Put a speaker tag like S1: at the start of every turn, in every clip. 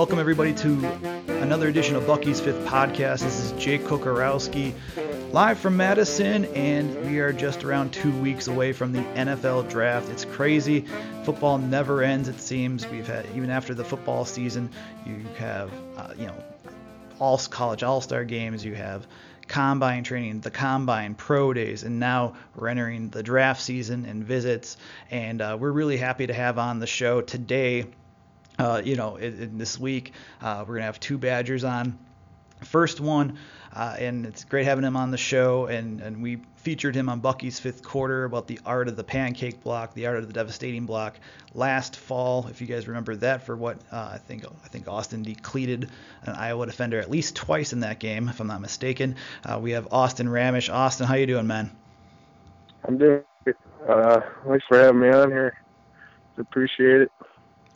S1: Welcome, everybody, to another edition of Bucky's Fifth Podcast. This is Jake Kocorowski, live from Madison, and we are just around two weeks away from the NFL draft. It's crazy. Football never ends, it seems. We've had, even after the football season, you have, uh, you know, all college all star games, you have combine training, the combine, pro days, and now we're entering the draft season and visits. And uh, we're really happy to have on the show today uh, you know, in, in this week. Uh, we're gonna have two Badgers on. First one, uh, and it's great having him on the show. And, and we featured him on Bucky's fifth quarter about the art of the pancake block, the art of the devastating block last fall. If you guys remember that, for what uh, I think I think Austin decleated an Iowa defender at least twice in that game, if I'm not mistaken. Uh, we have Austin Ramesh. Austin, how you doing, man?
S2: I'm doing. Good. Uh, thanks for having me on here. Appreciate it.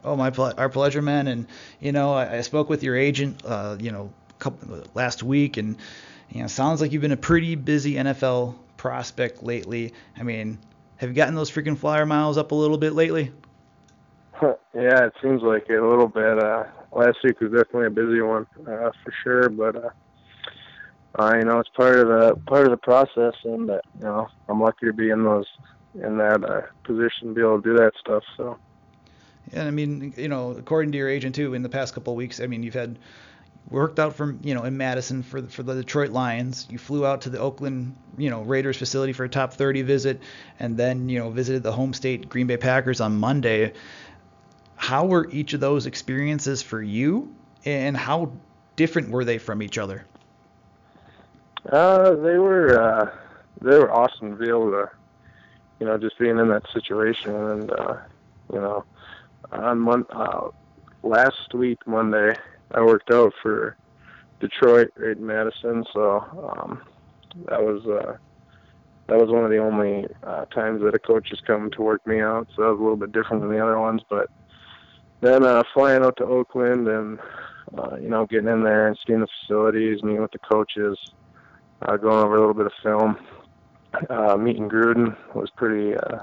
S1: Oh, my our pleasure, man. And you know, I, I spoke with your agent, uh, you know, couple, last week, and you know, sounds like you've been a pretty busy NFL prospect lately. I mean, have you gotten those freaking flyer miles up a little bit lately?
S2: yeah, it seems like it a little bit. Uh, last week was definitely a busy one uh, for sure, but uh, uh, you know, it's part of the part of the process, and uh, you know, I'm lucky to be in those in that uh, position to be able to do that stuff. So.
S1: And I mean, you know, according to your agent too, in the past couple of weeks, I mean, you've had worked out from you know in Madison for for the Detroit Lions. You flew out to the Oakland you know Raiders facility for a top 30 visit, and then you know visited the home state Green Bay Packers on Monday. How were each of those experiences for you, and how different were they from each other?
S2: Uh, they were uh, they were awesome to be able to, you know, just being in that situation and uh, you know on mon- uh, last week Monday, I worked out for Detroit right in Madison, so um, that was uh, that was one of the only uh, times that a coach has come to work me out. So that was a little bit different than the other ones. But then uh, flying out to Oakland and uh, you know getting in there and seeing the facilities, meeting with the coaches, uh, going over a little bit of film. Uh, meeting Gruden was pretty uh,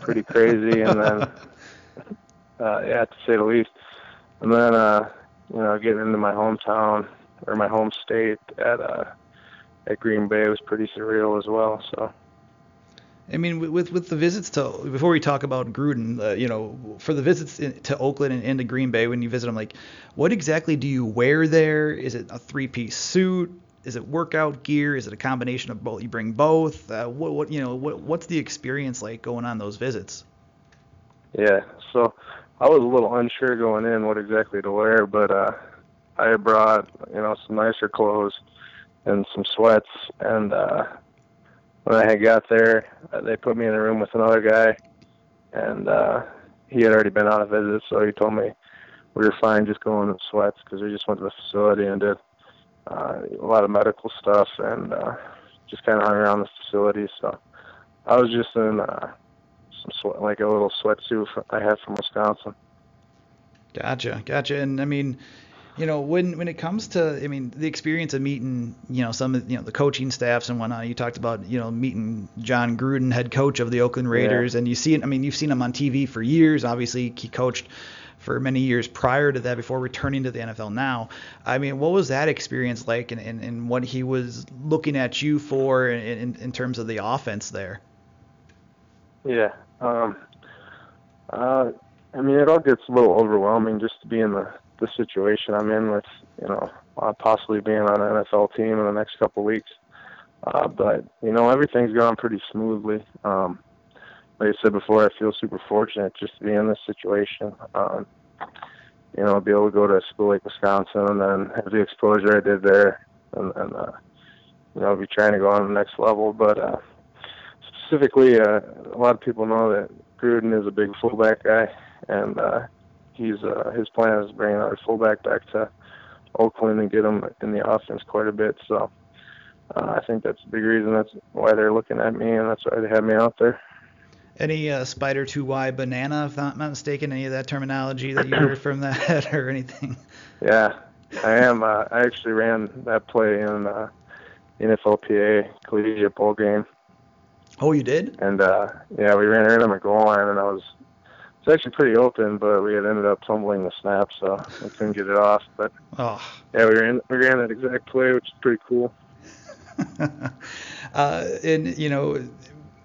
S2: pretty crazy, and then uh, yeah, to say the least. And then, uh, you know, getting into my hometown or my home state at uh, at Green Bay was pretty surreal as well. So.
S1: I mean, with with the visits to before we talk about Gruden, uh, you know, for the visits in, to Oakland and, into Green Bay when you visit them, like, what exactly do you wear there? Is it a three-piece suit? Is it workout gear? Is it a combination of both? You bring both. Uh, what what you know? What what's the experience like going on those visits?
S2: Yeah, so I was a little unsure going in what exactly to wear, but uh, I brought you know some nicer clothes and some sweats. And uh, when I had got there, uh, they put me in a room with another guy, and uh, he had already been on a visit, so he told me we were fine just going in sweats because we just went to the facility and did uh, a lot of medical stuff and uh, just kind of hung around the facility. So I was just in. Uh, some sweat, like a little sweatsuit I had from Wisconsin.
S1: Gotcha, gotcha. And I mean, you know, when when it comes to, I mean, the experience of meeting, you know, some of you know the coaching staffs and whatnot. You talked about, you know, meeting Jon Gruden, head coach of the Oakland Raiders, yeah. and you see it. I mean, you've seen him on TV for years. Obviously, he coached for many years prior to that before returning to the NFL now. I mean, what was that experience like and, and, and what he was looking at you for in, in, in terms of the offense there?
S2: Yeah, um, uh, I mean, it all gets a little overwhelming just to be in the the situation I'm in with, you know, uh, possibly being on an NFL team in the next couple of weeks. Uh, but you know, everything's gone pretty smoothly. Um, like I said before, I feel super fortunate just to be in this situation. Um, you know, be able to go to school like Wisconsin and then have the exposure I did there, and, and uh, you know, be trying to go on the next level. But uh, specifically, uh, a lot of people know that Gruden is a big fullback guy, and uh, he's uh, his plan is bringing our fullback back to Oakland and get him in the offense quite a bit. So uh, I think that's a big reason. That's why they're looking at me, and that's why they have me out there.
S1: Any uh, spider 2Y banana, if I'm not mistaken, any of that terminology that you heard from that or anything?
S2: Yeah, I am. Uh, I actually ran that play in uh, NFLPA collegiate bowl game
S1: Oh, you did?
S2: And uh, yeah, we ran right on the goal line, and I was it's actually pretty open, but we had ended up tumbling the snap, so we couldn't get it off. But
S1: oh.
S2: yeah, we ran we ran that exact play, which is pretty cool.
S1: uh, and you know,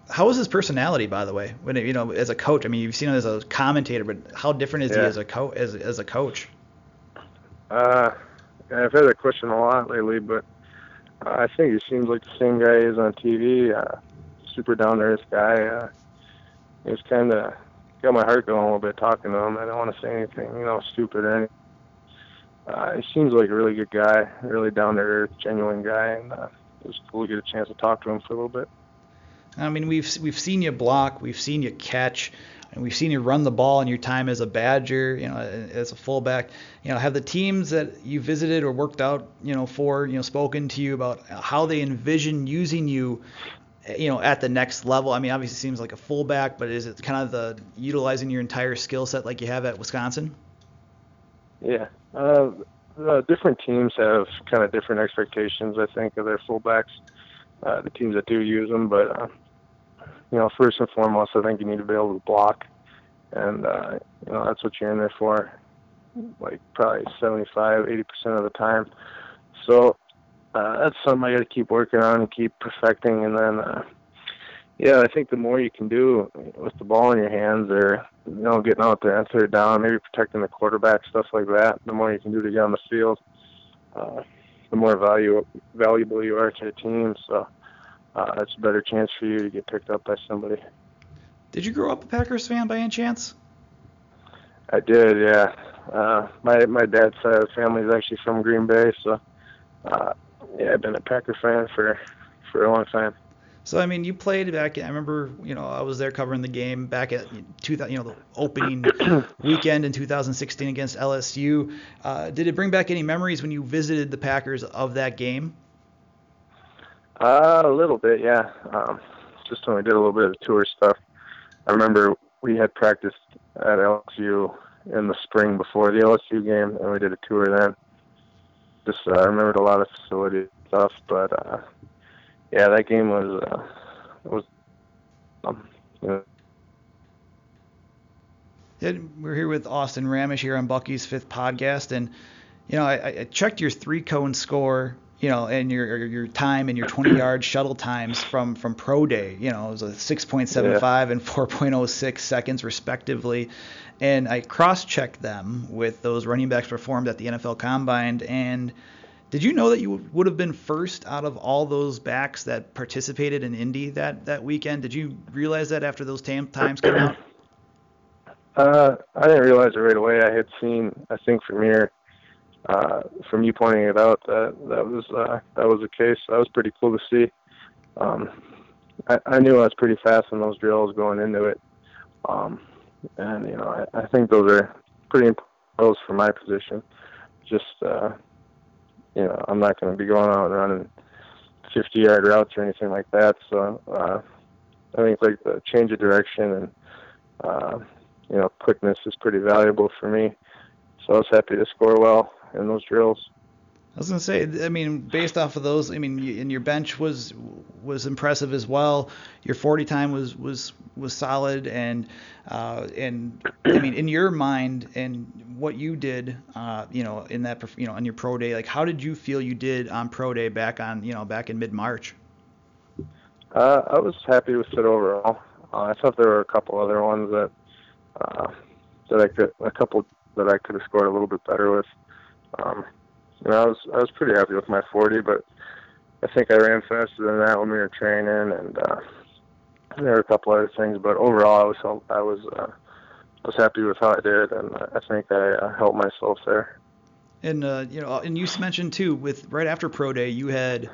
S1: how is his personality, by the way? When it, you know, as a coach, I mean, you've seen him as a commentator, but how different is yeah. he as a co- as as a coach?
S2: Uh, I've had that question a lot lately, but I think he seems like the same guy he is on TV. Uh, super down to earth guy. Uh, he was kind of got my heart going a little bit talking to him. I don't want to say anything, you know, stupid or anything. Uh, he seems like a really good guy, really down to earth, genuine guy, and uh, it was cool to get a chance to talk to him for a little bit.
S1: I mean, we've we've seen you block, we've seen you catch, and we've seen you run the ball in your time as a Badger, you know, as a fullback. You know, have the teams that you visited or worked out, you know, for, you know, spoken to you about how they envision using you, you know, at the next level? I mean, obviously, seems like a fullback, but is it kind of the utilizing your entire skill set like you have at Wisconsin?
S2: Yeah, uh, the different teams have kind of different expectations, I think, of their fullbacks. Uh, the teams that do use them, but uh, you know, first and foremost, I think you need to be able to block, and uh, you know that's what you're in there for, like probably 75, 80 percent of the time. So uh, that's something I got to keep working on and keep perfecting, and then. Uh, yeah, I think the more you can do with the ball in your hands, or you know, getting out there and third down, maybe protecting the quarterback, stuff like that. The more you can do to get on the field, uh, the more value valuable you are to the team. So uh, it's a better chance for you to get picked up by somebody.
S1: Did you grow up a Packers fan by any chance?
S2: I did, yeah. Uh, my my dad's side of the family is actually from Green Bay, so uh, yeah, I've been a Packer fan for for a long time.
S1: So I mean, you played back. I remember, you know, I was there covering the game back at 2000, you know, the opening weekend in 2016 against LSU. Uh, did it bring back any memories when you visited the Packers of that game?
S2: Uh, a little bit, yeah. Um, just when we did a little bit of tour stuff. I remember we had practiced at LSU in the spring before the LSU game, and we did a tour then. Just uh, I remembered a lot of facility stuff, but uh, yeah, that game was uh, was um,
S1: we're here with Austin Ramesh here on Bucky's fifth podcast, and you know I, I checked your three cone score, you know, and your your time and your 20 yard shuttle times from from pro day. You know, it was a 6.75 yeah. and 4.06 seconds respectively, and I cross checked them with those running backs performed at the NFL Combine, and did you know that you would have been first out of all those backs that participated in Indy that, that weekend? Did you realize that after those tam- times came out?
S2: Uh, I didn't realize it right away. I had seen, I think, from your, uh, from you pointing it out that that was uh, that was the case. That was pretty cool to see. Um, I, I knew I was pretty fast in those drills going into it, um, and you know I, I think those are pretty important for my position. Just uh, you know, I'm not going to be going out and running 50 yard routes or anything like that. So uh, I think like the change of direction and uh, you know quickness is pretty valuable for me. So I was happy to score well in those drills.
S1: I was gonna say, I mean, based off of those, I mean, and your bench was was impressive as well. Your 40 time was was was solid, and uh, and I mean, in your mind and what you did, uh, you know, in that you know on your pro day, like how did you feel you did on pro day back on you know back in mid March?
S2: Uh, I was happy with it overall. Uh, I thought there were a couple other ones that uh, that I could a couple that I could have scored a little bit better with. Um, you know, I was I was pretty happy with my 40, but I think I ran faster than that when we were training, and uh, there were a couple other things. But overall, I was I was uh, I was happy with how I did, and I think I uh, helped myself there.
S1: And uh, you know, and you mentioned too, with right after pro day, you had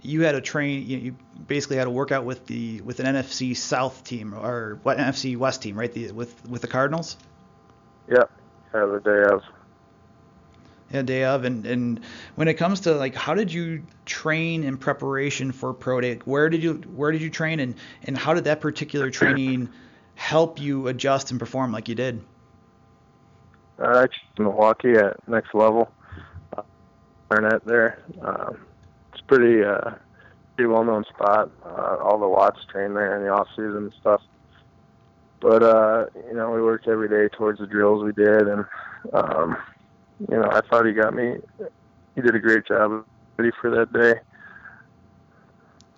S1: you had a train. You, know, you basically had a workout with the with an NFC South team or what NFC West team, right? The with with the Cardinals.
S2: Yep, yeah, the day of
S1: a day of and and when it comes to like how did you train in preparation for pro day? Where did you where did you train and and how did that particular training help you adjust and perform like you did?
S2: Uh, actually milwaukee at next level. Uh, Barnett there. Uh, it's pretty uh pretty well known spot. Uh, all the watts train there in the off season and stuff. But uh, you know, we worked every day towards the drills we did, and um, you know, I thought he got me. He did a great job ready for that day.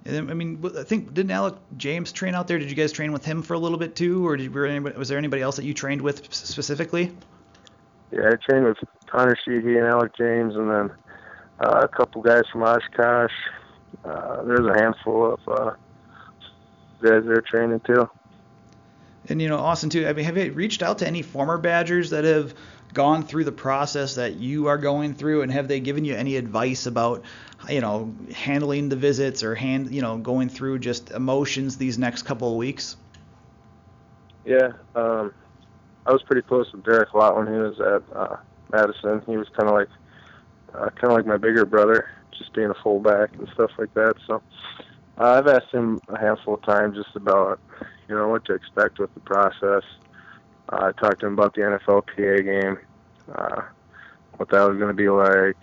S1: I mean, I think didn't Alec James train out there? Did you guys train with him for a little bit too, or did, anybody, was there anybody else that you trained with specifically?
S2: Yeah, I trained with Conor Sheehy and Alec James, and then uh, a couple guys from Oshkosh. Uh, there's a handful of uh, guys there training too.
S1: And you know, Austin too. I mean, have you reached out to any former Badgers that have gone through the process that you are going through, and have they given you any advice about, you know, handling the visits or hand, you know, going through just emotions these next couple of weeks?
S2: Yeah, um, I was pretty close with Derek a lot when he was at uh, Madison. He was kind of like, uh, kind of like my bigger brother, just being a fullback and stuff like that. So uh, I've asked him a handful of times just about, you know, what to expect with the process. Uh, I talked to him about the NFLPA game, uh, what that was going to be like.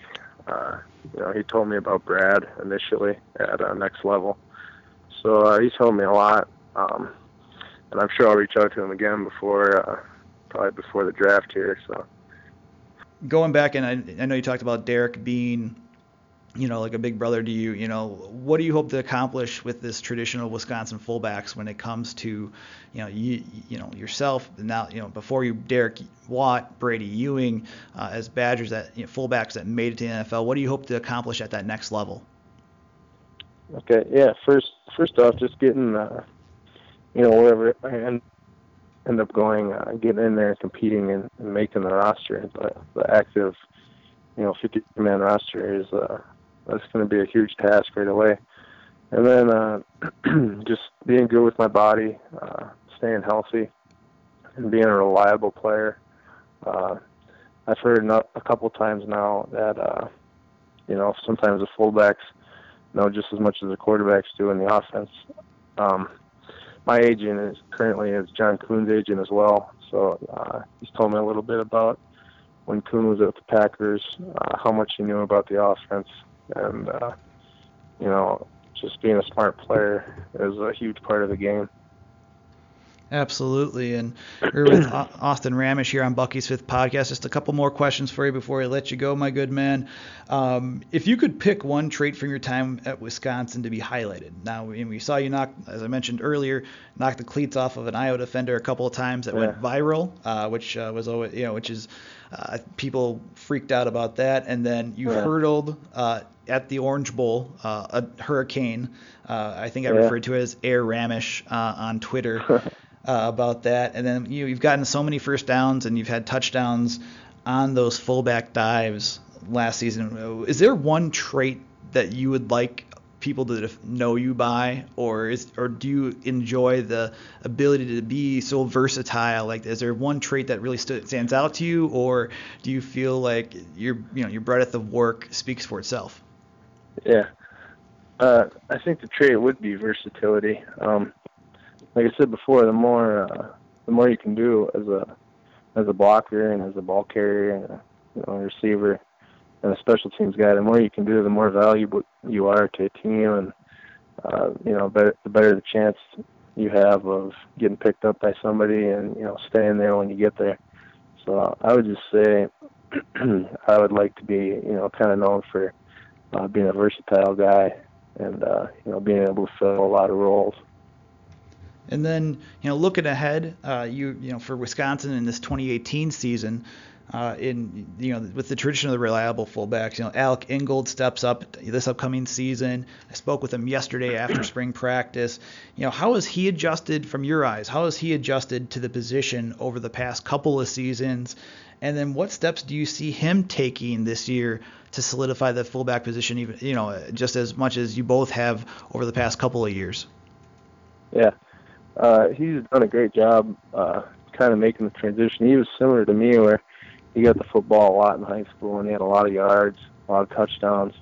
S2: Uh, you know, he told me about Brad initially at uh, Next Level. So uh, he told me a lot, um, and I'm sure I'll reach out to him again before, uh, probably before the draft here. So
S1: going back, and I, I know you talked about Derek being you know, like a big brother to you, you know, what do you hope to accomplish with this traditional Wisconsin fullbacks when it comes to, you know, you, you know, yourself now, you know, before you, Derek Watt, Bradie Ewing, uh, as Badgers that you know, fullbacks that made it to the NFL, what do you hope to accomplish at that next level?
S2: Okay, yeah. First, first off, just getting, uh, you know, wherever I end, end up going, uh, getting in there and competing and, and making the roster, the, the active, you know, 50 man roster is. Uh, that's going to be a huge task right away. And then uh, just being good with my body, uh, staying healthy, and being a reliable player. Uh, I've heard a couple times now that uh, you know sometimes the fullbacks know just as much as the quarterbacks do in the offense. Um, my agent is currently is John Kuhn's agent as well, so uh, he's told me a little bit about when Kuhn was at the Packers, uh, how much he knew about the offense, and uh, you know, just being a smart player is a huge part of the game.
S1: Absolutely. And we're with Austin Ramesh here on Bucky's Fifth Podcast. Just a couple more questions for you before I let you go, my good man. Um, if you could pick one trait from your time at Wisconsin to be highlighted. Now, we saw you knock, as I mentioned earlier, knock the cleats off of an Iowa defender a couple of times that yeah. went viral, uh, which uh, was always, you know, which is uh, people freaked out about that. And then you yeah. hurdled uh, at the Orange Bowl, uh, a hurricane. Uh, I think I yeah. referred to it as Air Ramesh uh, on Twitter uh, about that. And then you, you've gotten so many first downs and you've had touchdowns on those fullback dives last season. Is there one trait that you would like people to know you by, or is or do you enjoy the ability to be so versatile? Like, is there one trait that really st- stands out to you, or do you feel like your you know your breadth of work speaks for itself?
S2: Yeah. Uh, I think the trait would be versatility. Um, like I said before, the more uh, the more you can do as a as a blocker and as a ball carrier and a, you know, receiver and a special teams guy, the more you can do, the more valuable you are to a team, and uh, you know, better, the better the chance you have of getting picked up by somebody and you know staying there when you get there. So I would just say I would like to be you know kind of known for uh, being a versatile guy and uh, you know being able to fill a lot of roles.
S1: And then you know looking ahead, uh, you you know for Wisconsin in this 2018 season. Uh, in you know with the tradition of the reliable fullbacks, you know Alec Ingold steps up this upcoming season. I spoke with him yesterday after spring practice. You know how has he adjusted from your eyes? How has he adjusted to the position over the past couple of seasons? And then what steps do you see him taking this year to solidify the fullback position, even you know, just as much as you both have over the past couple of years?
S2: Yeah, uh, he's done a great job, uh, kind of making the transition. He was similar to me, where he got the football a lot in high school, and he had a lot of yards, a lot of touchdowns.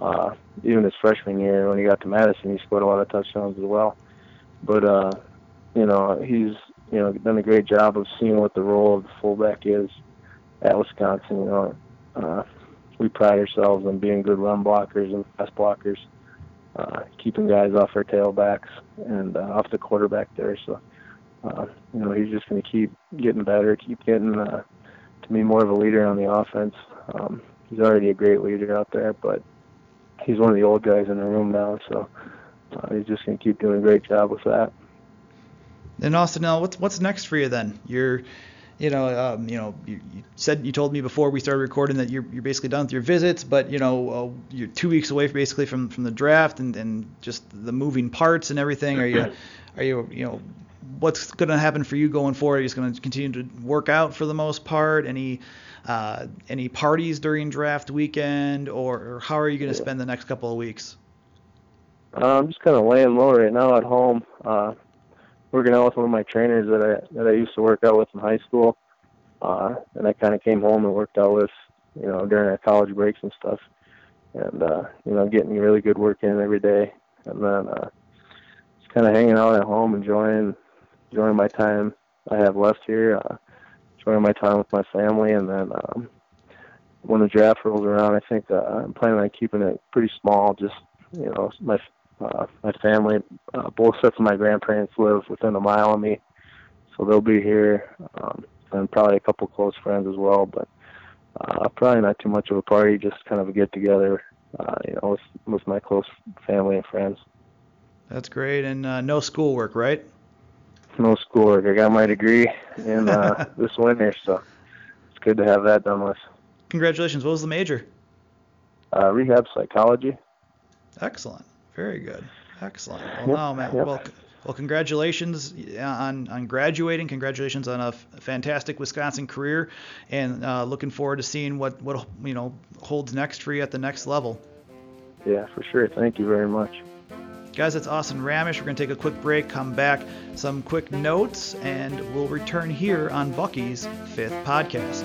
S2: Uh, even his freshman year, when he got to Madison, he scored a lot of touchdowns as well. But uh, you know, he's you know done a great job of seeing what the role of the fullback is at Wisconsin. You know, uh, we pride ourselves on being good run blockers and pass blockers, uh, keeping guys off our tailbacks and uh, off the quarterback there. So uh, you know, he's just going to keep getting better, keep getting uh, to be more of a leader on the offense. Um, he's already a great leader out there, but he's one of the old guys in the room now, so uh, he's just going to keep doing a great job with that.
S1: And Austin, now what's what's next for you then? You're, you know, um, you know, you, you, said you told me before we started recording that you're you're basically done with your visits, but you know, uh, you're two weeks away basically from from the draft and and just the moving parts and everything. Are you, are you, you know, what's going to happen for you going forward? Are you just going to continue to work out for the most part? Any uh, any parties during draft weekend, or, or how are you going to spend the next couple of weeks?
S2: Uh, I'm just kind of laying low right now at home. Uh, working out with one of my trainers that I that I used to work out with in high school, uh, and I kind of came home and worked out with, you know, during our college breaks and stuff, and uh, you know, getting really good work in every day, and then uh, just kind of hanging out at home, enjoying enjoying my time I have left here, uh, enjoying my time with my family, and then um, when the draft rolls around, I think uh, I'm planning on keeping it pretty small, just you know, my uh, my family, uh, both sets of my grandparents live within a mile of me, so they'll be here, um, and probably a couple close friends as well. But uh, probably not too much of a party, just kind of a get together, uh, you know, with with my close family and friends.
S1: That's great, and uh, no schoolwork, right?
S2: No schoolwork. I got my degree in uh, this winter, so it's good to have that done with.
S1: Congratulations. What was the major?
S2: Uh, rehab psychology.
S1: Excellent. Very good. Excellent. Well, no, man. Yep. Well, well, congratulations on on graduating. Congratulations on a f- fantastic Wisconsin career, and uh, looking forward to seeing what what you know holds next for you at the next level.
S2: Yeah, for sure. Thank you very much.
S1: Guys, it's Austin Ramesh. We're going to take a quick break, come back, some quick notes, and we'll return here on Bucky's fifth podcast.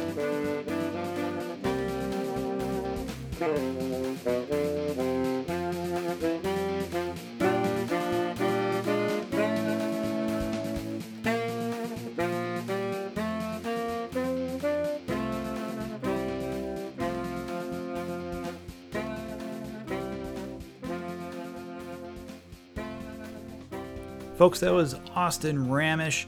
S1: Folks, that was Austin Ramesh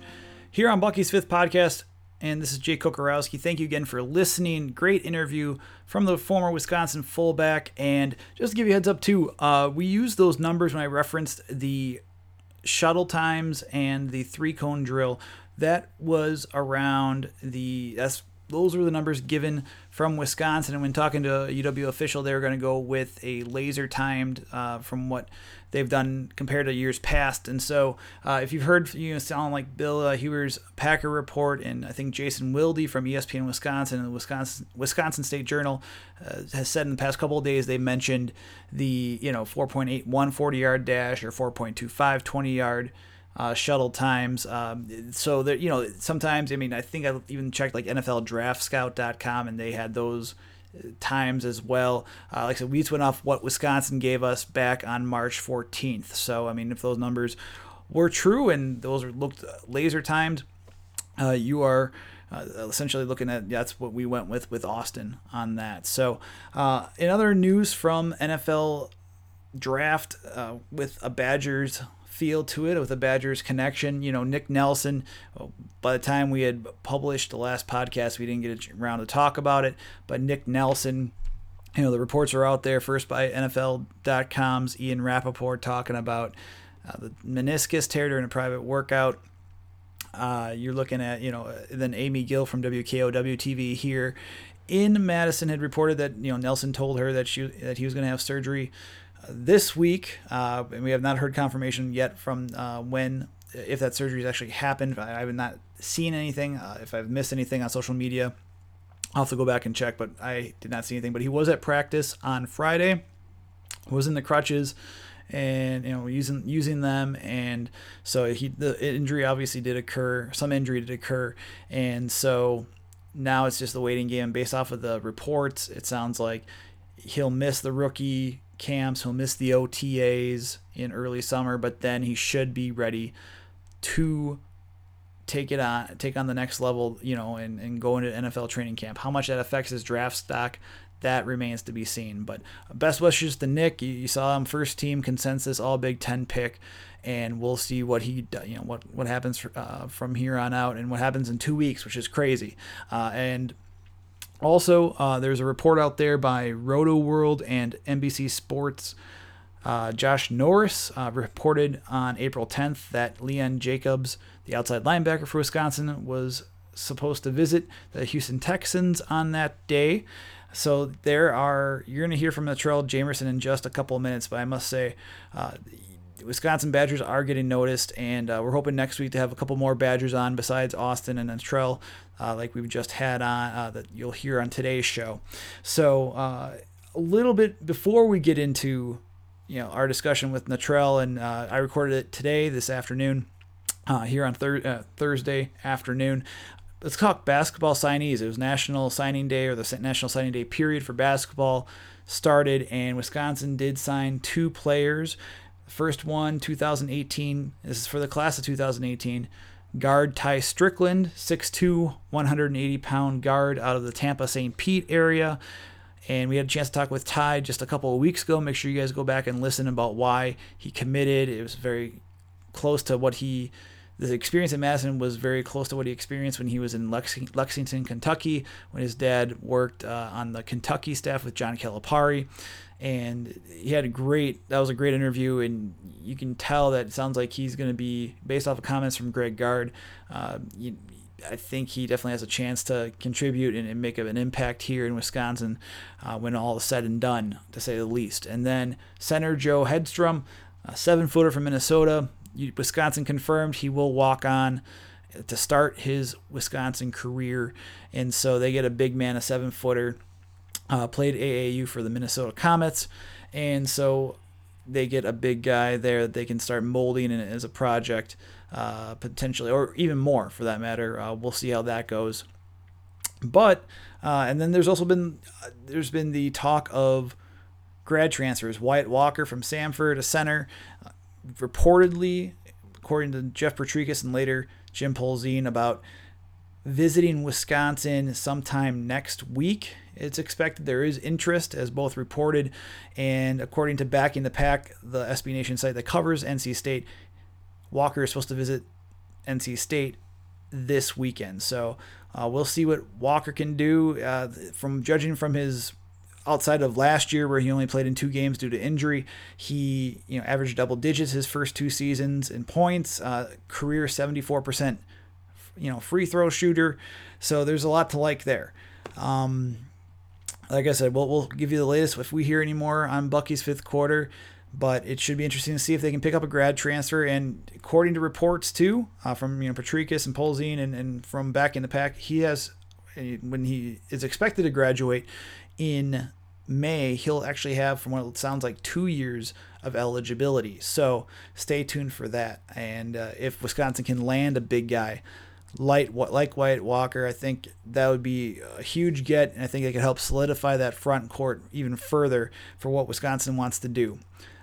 S1: here on Bucky's Fifth Podcast. And this is Jake Kocorowski. Thank you again for listening. Great interview from the former Wisconsin fullback. And just to give you heads up, too, uh, we used those numbers when I referenced the shuttle times and the three cone drill. That was around the that's those were the numbers given from Wisconsin. And when talking to a UW official, they were going to go with a laser timed uh, from what they've done compared to years past. And so, uh, if you've heard, you know, sound like Bill uh, Huber's Packer report, and I think Jason Wilde from ESPN Wisconsin and the Wisconsin Wisconsin State Journal uh, has said in the past couple of days they mentioned the you know 4.81 40 yard dash or 4.25 20 yard uh, shuttle times. Um, so that you know, sometimes I mean, I think I even checked like NFLDraftScout.com, and they had those uh, times as well. Uh, like I said, we just went off what Wisconsin gave us back on March 14th. So I mean, if those numbers were true and those looked laser timed, uh, you are. Uh, essentially looking at that's what we went with with Austin on that. So, uh, in other news from NFL draft uh, with a Badgers feel to it with a Badgers connection. You know, Nick Nelson, by the time we had published the last podcast, we didn't get around to talk about it, but Nick Nelson, you know, the reports are out there first by NFL.com's Ian Rapoport talking about uh, the meniscus tear during a private workout. Uh, you're looking at, you know, then Amy Gill from WKOW TV here in Madison had reported that, you know, Nelson told her that she that he was going to have surgery this week, uh, and we have not heard confirmation yet from uh, when, if that surgery has actually happened. I, have not seen anything. Uh, if I've missed anything on social media, I'll have to go back and check, but I did not see anything. But he was at practice on Friday, was in the crutches and you know using using them and so he the injury obviously did occur some injury did occur and so now it's just the waiting game based off of the reports it sounds like he'll miss the rookie camps. He'll miss the OTAs in early summer, but then he should be ready to take it on take on the next level, you know, and, and go into NFL training camp. How much that affects his draft stock, that remains to be seen. But best wishes to Nick. You, you saw him first team consensus All Big Ten pick, and we'll see what he you know what what happens uh, from here on out and what happens in two weeks, which is crazy. Uh, and also, uh, there's a report out there by Rotoworld and NBC Sports. Uh, Josh Norris uh, reported on April 10th that Leon Jacobs, the outside linebacker for Wisconsin, was supposed to visit the Houston Texans on that day. So there are you're going to hear from Natrell Jamerson in just a couple of minutes, but I must say, uh, Wisconsin Badgers are getting noticed, and uh, we're hoping next week to have a couple more Badgers on besides Austin and Natrell, uh, like we've just had on uh, that you'll hear on today's show. So uh, a little bit before we get into you know our discussion with Natrell, and uh, I recorded it today this afternoon. here on thir- Thursday afternoon, let's talk basketball signees. It was National Signing Day or the National Signing Day period for basketball started, and Wisconsin did sign two players. First one, 2018. This is for the class of 2018. Guard Tai Strickland, 6'2, 180 pound guard out of the Tampa St. Pete area. And we had a chance to talk with Tai just a couple of weeks ago. Make sure you guys go back and listen about why he committed. It was very close to what he the experience in Madison was very close to what he experienced when he was in Lexington, Kentucky, when his dad worked uh, on the Kentucky staff with John Calipari. And he had a great, that was a great interview. And you can tell that it sounds like he's going to be, based off of comments from Greg Gard, uh, you, I think he definitely has a chance to contribute and, and make an impact here in Wisconsin uh, when all is said and done, to say the least. And then center Joe Hedstrom, a seven footer from Minnesota, Wisconsin confirmed he will walk on to start his Wisconsin career, and so they get a big man, a seven footer, uh, played AAU for the Minnesota Comets, and so they get a big guy there that they can start molding in as a project, uh, potentially, or even more for that matter. Uh, we'll see how that goes. But uh, and then there's also been there's been the talk of grad transfers. Wyatt Walker from Samford, a center, reportedly, according to Jeff Potrykus and later Jim Polzin, about visiting Wisconsin sometime next week. It's expected there is interest, as both reported, and according to Backing the Pack, the SB Nation site that covers NC State, Walker is supposed to visit NC State this weekend. So uh, we'll see what Walker can do. Uh, from judging from his outside of last year where he only played in two games due to injury, he you know averaged double digits his first two seasons in points, uh, career 74% you know free throw shooter. So there's a lot to like there. Um, like I said, we'll, we'll give you the latest if we hear any more on Bucky's fifth quarter. But it should be interesting to see if they can pick up a grad transfer. And according to reports too, uh, from you know Potrykus and Polzin and, and from Backing the Pack, he has when he is expected to graduate in May, he'll actually have, from what it sounds like, two years of eligibility. So stay tuned for that. And uh, if Wisconsin can land a big guy light like Wyatt Walker, I think that would be a huge get, and I think it could help solidify that front court even further for what Wisconsin wants to do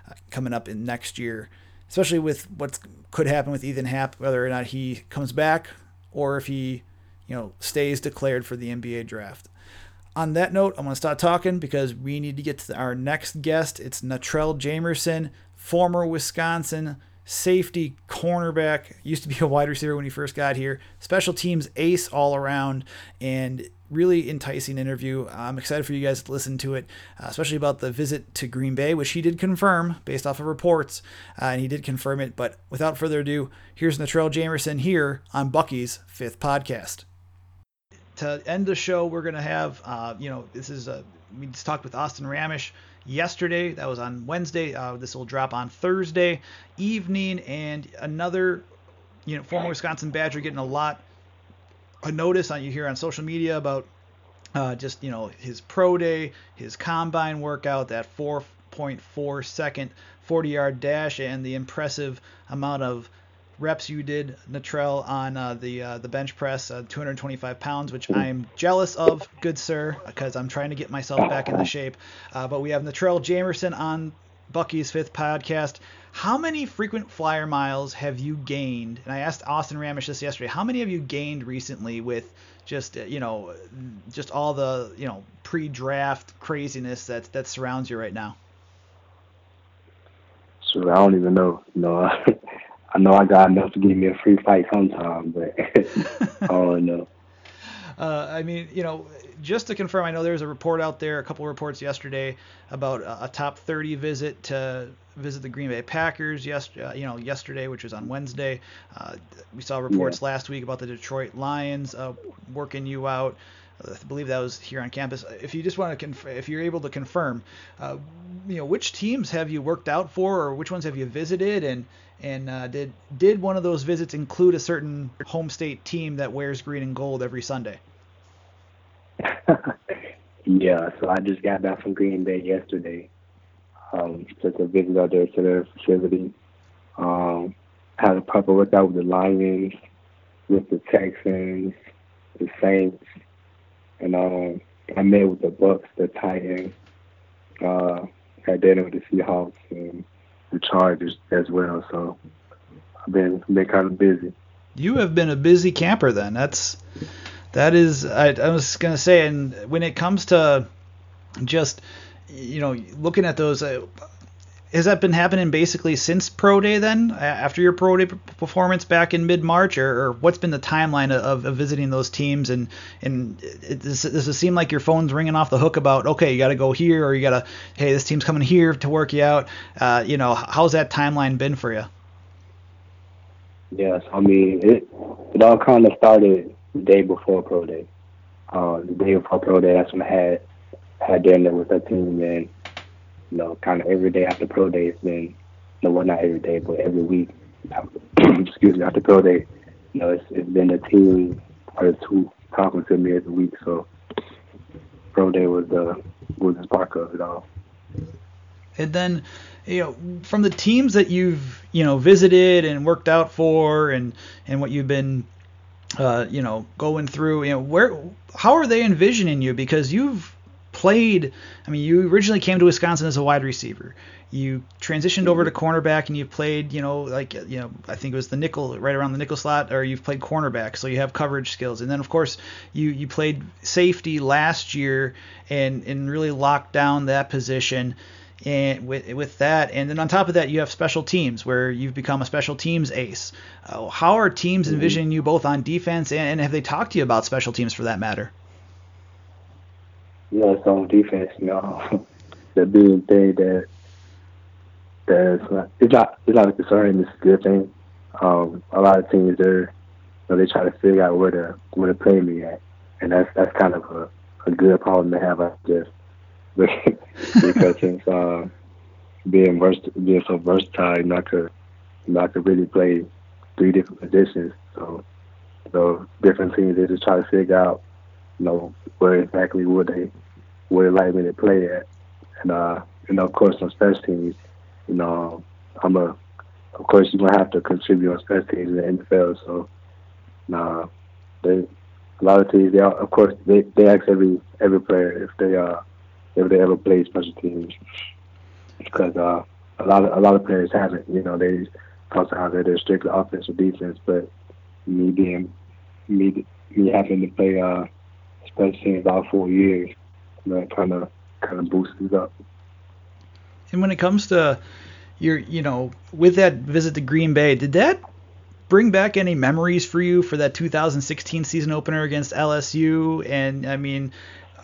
S1: uh, coming up in next year, especially with what could happen with Ethan Happ, whether or not he comes back or if he, you know, stays declared for the NBA draft on that note, I'm going to start talking because we need to get to our next guest. It's Natrell Jamerson, former Wisconsin safety cornerback, used to be a wide receiver when he first got here, special teams ace all around, and really enticing interview. I'm excited for you guys to listen to it, uh, especially about the visit to Green Bay, which he did confirm based off of reports, uh, and he did confirm it. But without further ado, here's Natrell Jamerson here on Bucky's fifth podcast to end the show, we're gonna have, uh, you know, this is a, we just talked with Austin Ramesh yesterday. That was on Wednesday. Uh, this will drop on Thursday evening, and another, you know, former Wisconsin Badger getting a lot a notice on you here on social media about uh, just you know his pro day, his combine workout, that 4.4 second 40 yard dash, and the impressive amount of reps you did, Natrell, on uh, the uh, the bench press, uh, 225 pounds, which I'm jealous of, good sir, because I'm trying to get myself back into shape. Uh, but we have Natrell Jamerson on Bucky's fifth podcast. How many frequent flyer miles have you gained? And I asked Austin Ramesh this yesterday. How many have you gained recently with just uh, you know just all the you know pre-draft craziness that that surrounds you right now?
S3: So I don't even know. You know, I know I got enough to give me a free fight sometime, but I don't know.
S1: Uh, I mean, you know, just to confirm, I know there's a report out there, a couple of reports yesterday about a, a top 30 visit to visit the Green Bay Packers. Yes, uh, you know, yesterday, which was on Wednesday. Uh, we saw reports yeah. last week about the Detroit Lions uh, working you out. I believe that was here on campus. If you just want to, conf- if you're able to confirm, uh, you know, which teams have you worked out for, or which ones have you visited, and and uh, did did one of those visits include a certain home state team that wears green and gold every Sunday?
S3: yeah, so I just got back from Green Bay yesterday. Um, took a visit out there to their facility. Um, had a proper workout with the Lions, with the Texans, the Saints, and um, I met with the Bucs, the Titans, uh, had dinner with the Seahawks and the Chargers as well. So I've been been kind of busy.
S1: You have been a busy camper then. That's that is I, I was gonna say, and when it comes to just you know looking at those. Uh, has that been happening basically since pro day then after your pro day performance back in mid-march or, or what's been the timeline of, of, visiting those teams? And and it, does, does, it seem like your phone's ringing off the hook about okay you got to go here or you got to hey this team's coming here to work you out? Uh, you know how's that timeline been for you?
S3: Yes i mean it it all kind of started the day before pro day. Uh, the day before pro day that's when i had had dinner with that team and you know, kind of every day after pro day, it's been, no, well, not every day, but every week, excuse me, after pro day, you know, it's, it's been a team or two talking to me every week. So pro day was the, uh, was the spark of it all.
S1: And then, you know, from the teams that you've, you know, visited and worked out for and, and what you've been, uh, you know, going through, you know, where, how are they envisioning you? Because you've, played. I mean, you originally came to Wisconsin as a wide receiver. You transitioned over to cornerback, and you played, you know, like you know, I think it was the nickel, right around the nickel slot, or you've played cornerback, so you have coverage skills. And then, of course, you you played safety last year, and and really locked down that position. And with, with that, and then on top of that, you have special teams where you've become a special teams ace. Uh, how are teams mm-hmm. envisioning you both on defense, and, and have they talked to you about special teams for that matter?
S3: You know, it's on defense, you know, the big thing that that's not, it's not it's not a concern. It's a good thing. Um, a lot of teams there, you know, they try to figure out where to where to play me at, and that's that's kind of a, a good problem to have. I guess because since uh, being vers- being so versatile, not to not to really play three different positions. So so different teams they just try to figure out you know, where exactly would they would like me to play at. And uh, and of course on special teams, you know, I'm a of course you're gonna have to contribute on special teams in the NFL. So nah they a lot of teams they of course they, they ask every every player if they uh if they ever play special teams because uh a lot of a lot of players haven't. You know, they sometimes they're strictly offense or defense, but me being me me having to play uh especially in about four years. That kind of kind of boosts it up.
S1: And when it comes to your, you know, with that visit to Green Bay, did that bring back any memories for you for that 2016 season opener against LSU? And I mean,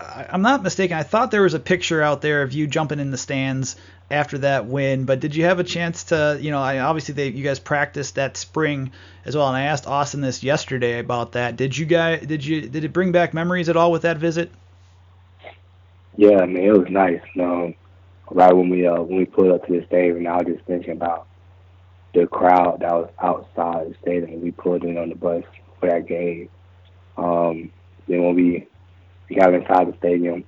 S1: I'm not mistaken. I thought there was a picture out there of you jumping in the stands after that win, but did you have a chance to, you know, I, obviously they, you guys practiced that spring as well, and I asked Austin this yesterday about that. Did you guys, did you, did it bring back memories at all with that visit?
S3: Yeah, I mean it was nice. Um, right when we uh, when we pulled up to the stadium, I was just thinking about the crowd that was outside the stadium. We pulled in on the bus for that game. Um, then when we we got inside the stadium,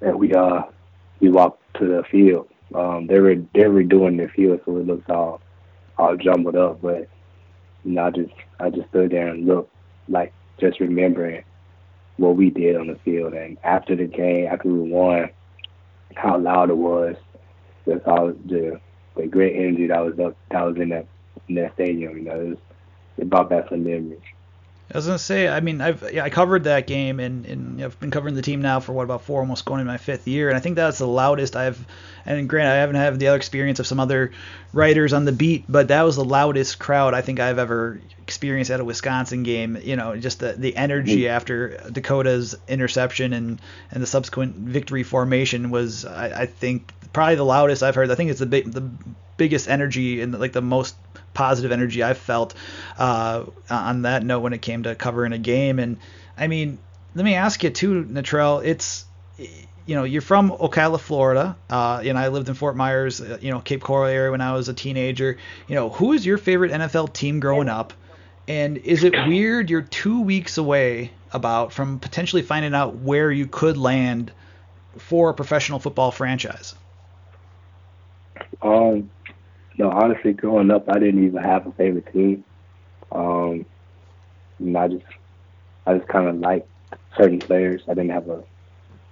S3: and we uh we walked to the field. Um, they were they're redoing the field, so it looks all all jumbled up. But you know, I just I just stood there and looked, like just remembering what we did on the field. And after the game, after we won, how loud it was, just all the the great energy that was up that was in that in that stadium. You know, it, was, it brought back some memories.
S1: I was gonna say, I mean, I've yeah, I covered that game, and, and I've been covering the team now for what about four, almost going into my fifth year, and I think that's the loudest I've. And granted, I haven't had the other experience of some other writers on the beat, but that was the loudest crowd I think I've ever experienced at a Wisconsin game. You know, just the the energy mm-hmm. after D'Cota's interception and and the subsequent victory formation was, I, I think, probably the loudest I've heard. I think it's the big the biggest energy and like the most positive energy I've felt uh, on that note when it came to covering a game. And I mean, let me ask you too, Natrell. It's you know you're from Ocala, Florida, uh, and I lived in Fort Myers, uh, you know Cape Coral area when I was a teenager. You know, who is your favorite NFL team growing up? And is it weird you're two weeks away about from potentially finding out where you could land for a professional football franchise?
S3: Um, no, honestly, growing up, I didn't even have a favorite team. Um, and I just, I just kind of liked certain players. I didn't have a,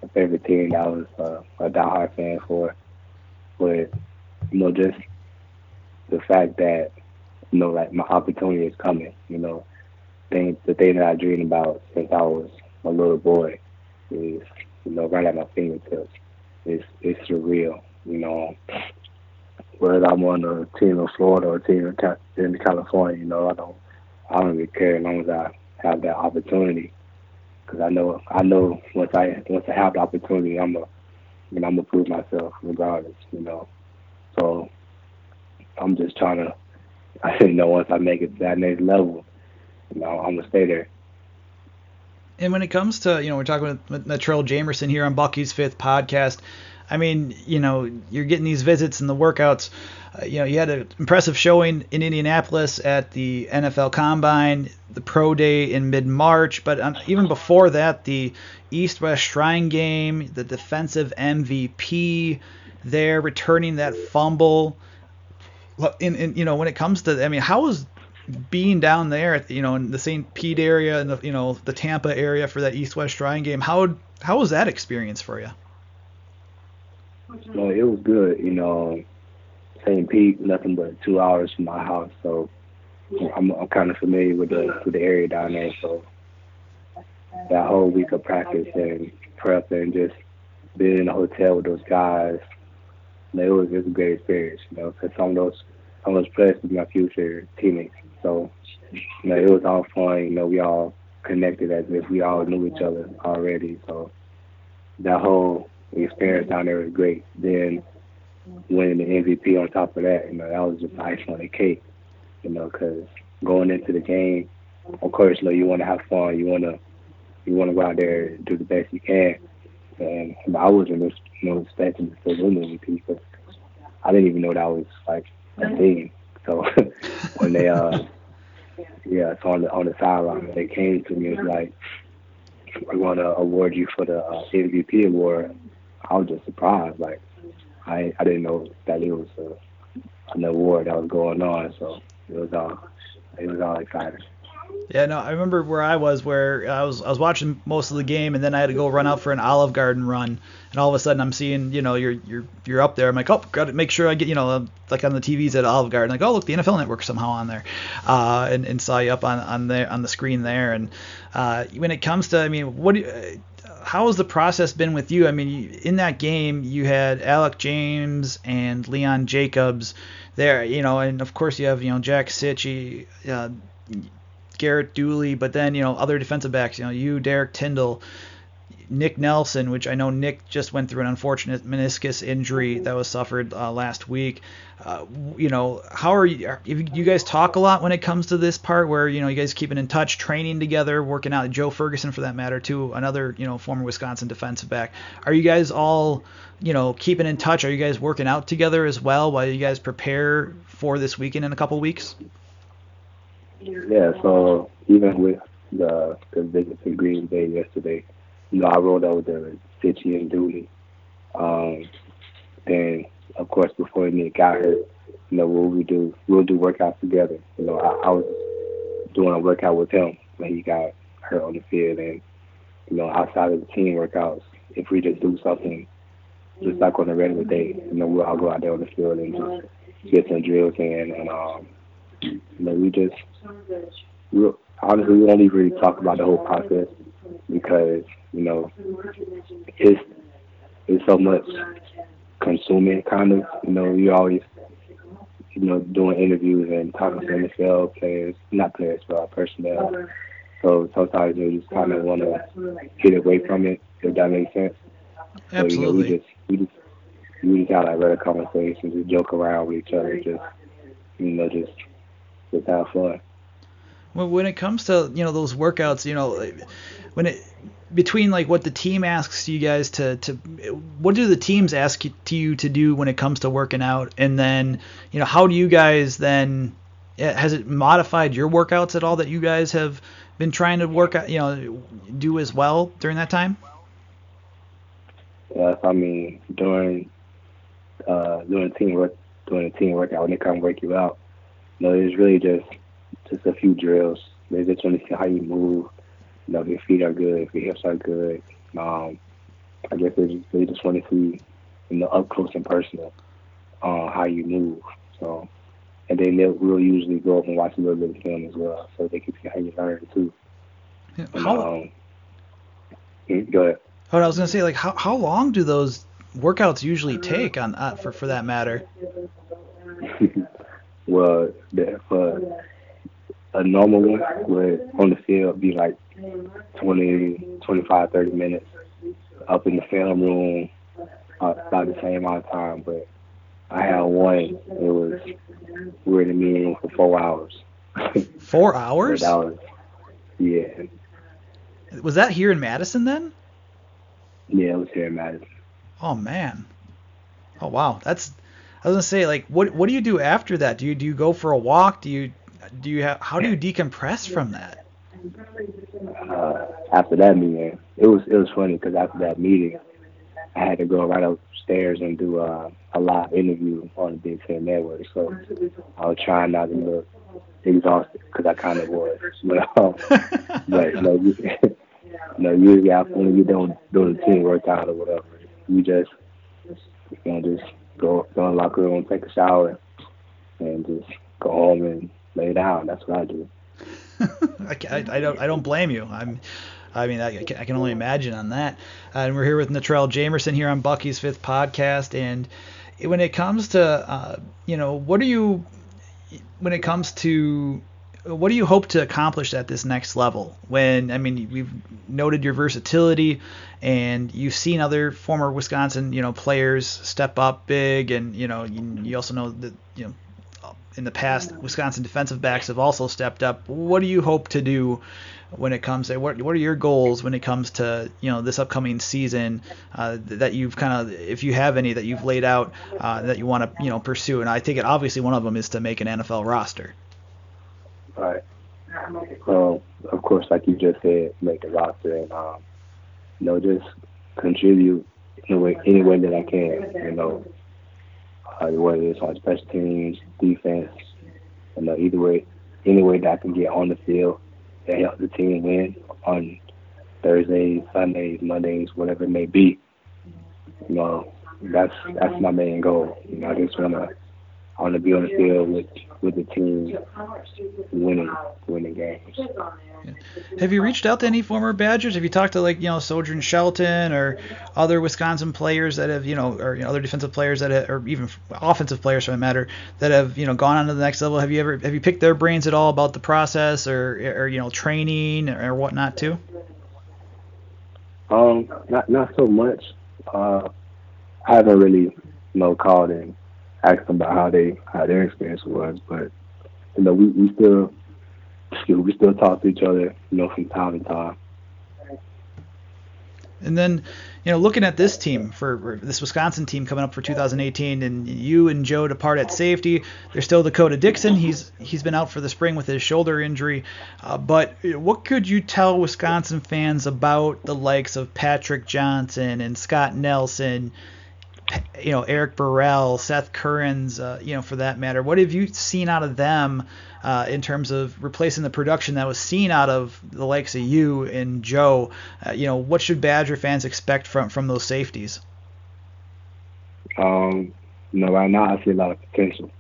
S3: a favorite team that I was uh, a diehard fan for. But you know, just the fact that you know, like my opportunity is coming. You know, thing the thing that I dreamed about since I was a little boy is you know right at my fingertips. It's it's surreal. You know, whether I'm on a team in Florida or a team in California, you know, I don't, I don't really care as long as I have that opportunity. Because I know, I know once I once I have the opportunity, I'm a, you know, I'm gonna prove myself regardless, you know. So I'm just trying to, I you know once I make it to that next level, you know, I'm gonna stay there.
S1: And when it comes to, you know, we're talking with Natrell Jamerson here on Bucky's Fifth Podcast. I mean, you know, you're getting these visits and the workouts. Uh, you know, you had an impressive showing in Indianapolis at the NFL Combine, the Pro Day in mid-March, but um, even before that, the East-West Shrine Game, the defensive MVP there, returning that fumble. In, in you know, when it comes to, I mean, how was being down there, you know, in the St. Pete area and the, you know, the Tampa area for that East-West Shrine Game? How how was that experience for you?
S3: No, it was good. You know, St. Pete, nothing but two hours from my house, so I'm, I'm kind of familiar with the with the area down there. So that whole week of practice and prep and just being in a hotel with those guys, it was was a great experience. You know, because some of those some of those players were my future teammates. So you know, it was all fun. You know, we all connected as if we all knew each other already. So that whole the experience down there was great. Then winning the MVP on top of that, you know, that was just icing on the cake. You know, because going into the game, of course, you know, you want to have fun. You want to you want to go out there and do the best you can. And I wasn't you know expecting to win the MVP because I didn't even know that was like a thing. So when they uh yeah, so on the on the sideline they came to me and was like, We're gonna award you for the uh, MVP award I was just surprised. Like I I didn't know that it was a, an award that was going on, so it was all it was all exciting.
S1: Yeah, no, I remember where I was, where I was I was watching most of the game, and then I had to go run out for an Olive Garden run, and all of a sudden I'm seeing, you know, you're you're you're up there. I'm like, oh, got to make sure I get, you know, like on the TVs at Olive Garden, like, oh, look, the NFL Network somehow on there, uh, and, and saw you up on on the on the screen there. And uh, when it comes to, I mean, what do you, how has the process been with you? I mean, in that game, you had Alec James and Leon Jacobs there, you know, and of course you have, you know, Jack Cichy, uh, Garrett Dooley, but then, you know, other defensive backs, you know, you, Derrick Tindal, Nick Nelson, which I know Nick just went through an unfortunate meniscus injury that was suffered uh, last week. Uh, you know, how are you? Are, you guys talk a lot when it comes to this part, where you know you guys keeping in touch, training together, working out. Joe Ferguson, for that matter, too, another you know former Wisconsin defensive back. Are you guys all you know keeping in touch? Are you guys working out together as well while you guys prepare for this weekend in a couple weeks?
S3: Yeah. So even with the the visit to Green Bay yesterday you know, I rode over there with Cichy and Dooley. Um, then, of course, before Nick got hurt, you know, what we do, we'll do workouts together. You know, I, I was doing a workout with him when he got hurt on the field, and you know, outside of the team workouts, if we just do something just like on a regular day. You know, we'll all go out there on the field and just get some drills in, and um, you know, we just we honestly we don't even really talk about the whole process because you know it's it's so much consuming kind of. You know, you always you know doing interviews and talking to NFL players, not players, but personnel. So sometimes you just kind of want to get away from it, if that makes sense.
S1: Absolutely.
S3: So, you know, we just we just we just have like regular conversations, we joke around with each other, just you know, just just have fun.
S1: Well, when it comes to you know those workouts, you know, when it between like what the team asks you guys to to what do the teams ask you, to you to do when it comes to working out, and then you know how do you guys then has it modified your workouts at all that you guys have been trying to work out, you know, do as well during that time?
S3: Yes, I mean during uh, doing team work, doing a team workout when they come work you out. You know, it's really just just a few drills. They just want to see how you move. You know, if your feet are good, if your hips are good. Um, I guess they just they just want to see, you know, up close and personal, uh, how you move. So, and then they'll we'll usually go up and watch a little bit of film as well, so they can see how you learn too.
S1: Yeah,
S3: And,
S1: how,
S3: um, go ahead.
S1: oh, I was gonna say like how how long do those workouts usually take on uh, for for that matter?
S3: well, the, for a normal one would on the field be like 20, 25, 30 minutes. Up in the film room, uh, about the same amount of time. But I had one. It was we were in the meeting room for four hours.
S1: Four hours?
S3: Was, yeah,
S1: Was that here in Madison then?
S3: yeah, it was here in Madison.
S1: Oh man. Oh wow. That's I was gonna say like what what do you do after that? Do you do you go for a walk? Do you do you have how do you decompress from that?
S3: uh, after that meeting, it was it was funny because after that meeting, I had to go right upstairs and do uh, a live interview on the Big Ten Network. So I was trying not to look exhausted because I kind of was. But, um, but you know, you, you know, usually when you don't do the team workout or whatever, you just you know just go go in the locker room, take a shower, and just go home and lay down. That's what I do.
S1: I, I, I don't I don't blame you. I'm I mean I, I can only imagine on that. Uh, and we're here with Natrell Jamerson here on Bucky's Fifth Podcast. And when it comes to uh, you know what do you when it comes to what do you hope to accomplish at this next level? When I mean we've noted your versatility and you've seen other former Wisconsin you know players step up big and you know you, you also know that you know in the past, Wisconsin defensive backs have also stepped up. What do you hope to do when it comes to what? What are your goals when it comes to you know this upcoming season uh, that you've kind of, if you have any, that you've laid out uh, that you want to you know pursue? And I think it obviously one of them is to make an NFL roster.
S3: Right. Well, of course, like you just said, make the roster and um, you know just contribute in a way, any way that I can. You know, uh, whether it's on special teams, defense, you know, either way, any way that I can get on the field to help the team win on Thursdays, Sundays, Mondays, whatever it may be. You know, that's that's my main goal. You know, I just wanna I wanna be on the field with with the team winning winning games.
S1: Have you reached out to any former Badgers? Have you talked to like you know Sojourn Shelton or other Wisconsin players that have you know or you know, other defensive players that have, or even offensive players for that matter that have you know gone on to the next level? Have you ever have you picked their brains at all about the process or or you know training or or whatnot too?
S3: Um, not not so much. Uh, I haven't really, you know, called and asked them about how they how their experience was, but you know, we we still still we still talk to each other, you know, from time to time.
S1: And then, you know, looking at this team for, for this Wisconsin team coming up for 2018, and you and Joe depart at safety. There's still D'Cota Dixon. He's he's been out for the spring with his shoulder injury. Uh, but what could you tell Wisconsin fans about the likes of Patrick Johnson and Scott Nelson? You know, Eric Burrell, Seth Currens, uh, you know, for that matter. What have you seen out of them uh, in terms of replacing the production that was seen out of the likes of you and Joe? Uh, you know, what should Badger fans expect from from those safeties?
S3: Um, you know, right now I see a lot of potential.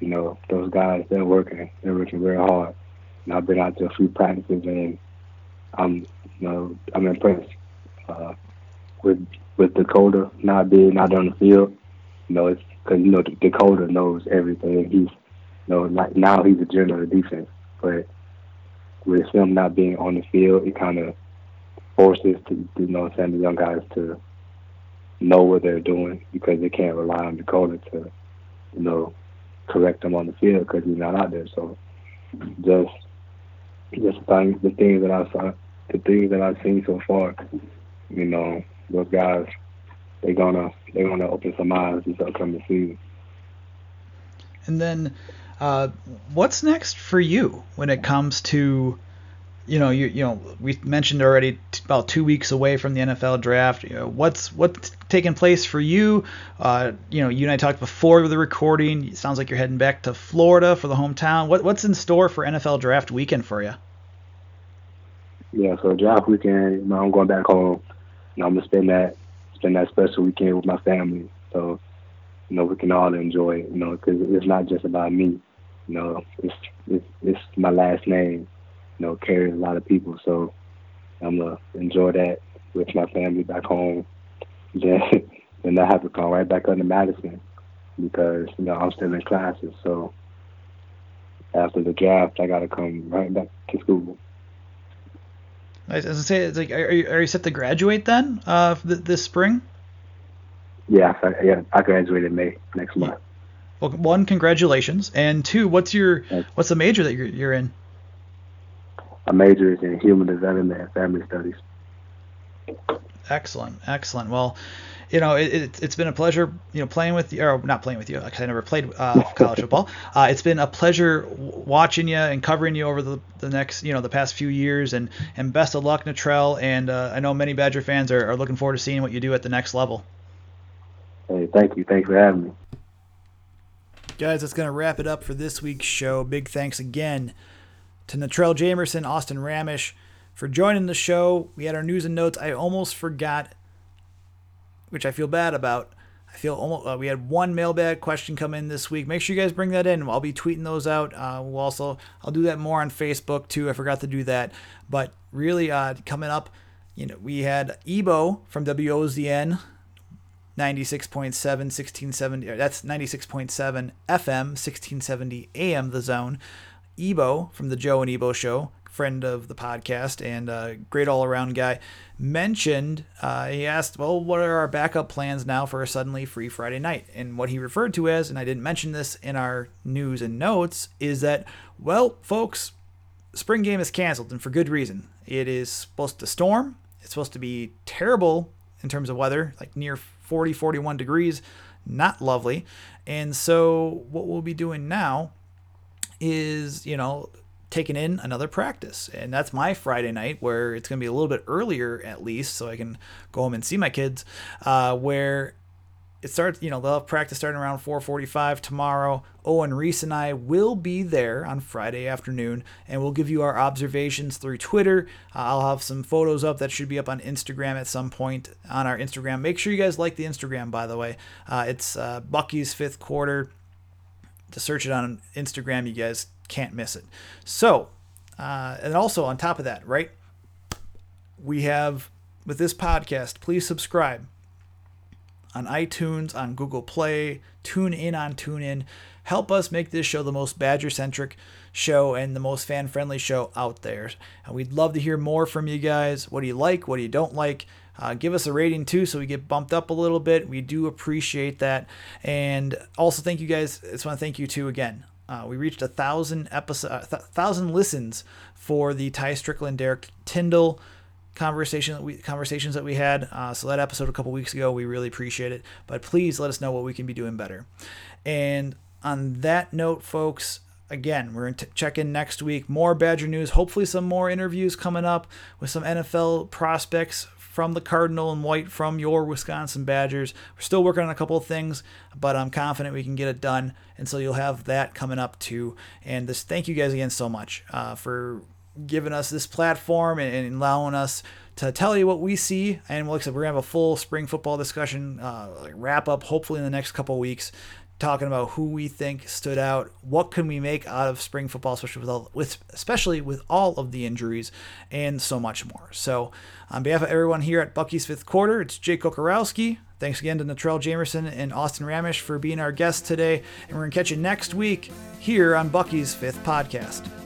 S3: You know, those guys they're working, they're working very hard. And I've been out to a few practices and I'm, you know, I'm impressed uh, with with D'Cota not being out on the field. You know, it's because you know D'Cota knows everything. He's, you know, like now he's a general of defense, but with him not being on the field, it kind of forces to, you know, send the young guys to know what they're doing because they can't rely on D'Cota to, you know, correct them on the field because he's not out there. So just just the, the things that I saw, the things that I've seen so far, you know, those guys, they're gonna they're gonna open some eyes this upcoming season.
S1: And then, uh, what's next for you when it comes to you know, you you know, we mentioned already t- about two weeks away from the NFL draft. You know, what's what's taking place for you? Uh, you know, you and I talked before the recording. It sounds like you're heading back to Florida for the hometown. What what's in store for NFL draft weekend for you?
S3: Yeah, so draft weekend, you know, I'm going back home. You know, I'm gonna spend that spend that special weekend with my family. So, you know, we can all enjoy it. You know, because it's not just about me. You know, it's it's, it's my last name you know, carries a lot of people. So I'm gonna enjoy that with my family back home. Then then I have to come right back under Madison because you know I'm still in classes. So after the draft, I gotta come right back to school.
S1: As I say, it's like, are you, are you set to graduate then uh, this spring?
S3: Yeah, I, yeah, I graduate in May next month.
S1: Well, one, congratulations, and two, what's your what's the major that you're you're in?
S3: a major is in human development and family studies.
S1: Excellent, excellent. Well, you know, it, it, has been a pleasure, you know, playing with you, or not playing with you, because I never played uh, college football. Uh, it's been a pleasure watching you and covering you over the, the next, you know, the past few years. And, and best of luck, Natrell. And uh, I know many Badger fans are, are looking forward to seeing what you do at the next level.
S3: Hey, thank you. Thanks for having me.
S1: Guys, that's going to wrap it up for this week's show. Big thanks again to Natrell Jamerson, Austin Ramesh for joining the show. We had our news and notes. I almost forgot, which I feel bad about. I feel almost uh, we had one mailbag question come in this week. Make sure you guys bring that in. I'll be tweeting those out. Uh, we'll also I'll do that more on Facebook too. I forgot to do that, but really uh, coming up, you know, we had Ebo from WOZN. 96.7 1670 that's 96.7 FM 1670 AM the zone Ebo from the Joe and Ebo Show, friend of the podcast and a great all around guy, mentioned uh, he asked, Well, what are our backup plans now for a suddenly free Friday night? And what he referred to as, and I didn't mention this in our news and notes, is that, well, folks, spring game is canceled and for good reason. It is supposed to storm, it's supposed to be terrible in terms of weather, like near 40, 41 degrees, not lovely. And so, what we'll be doing now is, you know, taking in another practice. And that's my Friday night where it's going to be a little bit earlier at least so I can go home and see my kids, uh, where it starts, you know, they'll have practice starting around 4:45 tomorrow. Owen Riese and I will be there on Friday afternoon, and we'll give you our observations through Twitter. Uh, I'll have some photos up that should be up on Instagram at some point on our Instagram. Make sure you guys like the Instagram, by the way. Uh, it's uh, Bucky's fifth quarter to search it on Instagram. You guys can't miss it. So, uh, and also on top of that, right? We have with this podcast, please subscribe on iTunes, on Google Play, tune in on TuneIn. Help us make this show the most Badger centric show and the most fan friendly show out there. And we'd love to hear more from you guys. What do you like? What do you don't like? Uh, give us a rating too so we get bumped up a little bit. We do appreciate that. And also, thank you guys. I just want to thank you too again. Uh, we reached a thousand episode, th- thousand listens for the Tai Strickland, Derrick Tindal conversation that we conversations that we had. Uh, so that episode a couple weeks ago, we really appreciate it. But please let us know what we can be doing better. And on that note, folks, again, we're going to check in next week. More Badger news. Hopefully, some more interviews coming up with some NFL prospects from the Cardinal and White from your Wisconsin Badgers. We're still working on a couple of things, but I'm confident we can get it done. And so you'll have that coming up too. And this, thank you guys again so much uh, for giving us this platform and, and allowing us to tell you what we see. And like I said, we're gonna have a full spring football discussion uh, wrap up hopefully in the next couple weeks talking about who we think stood out, what can we make out of spring football, especially with all, with especially with all of the injuries, and so much more. So, on behalf of everyone here at Bucky's Fifth Quarter, it's Jake Kocorowski. Thanks again to Natrell Jamerson and Austin Ramesh for being our guests today, and we're gonna catch you next week here on Bucky's Fifth Podcast.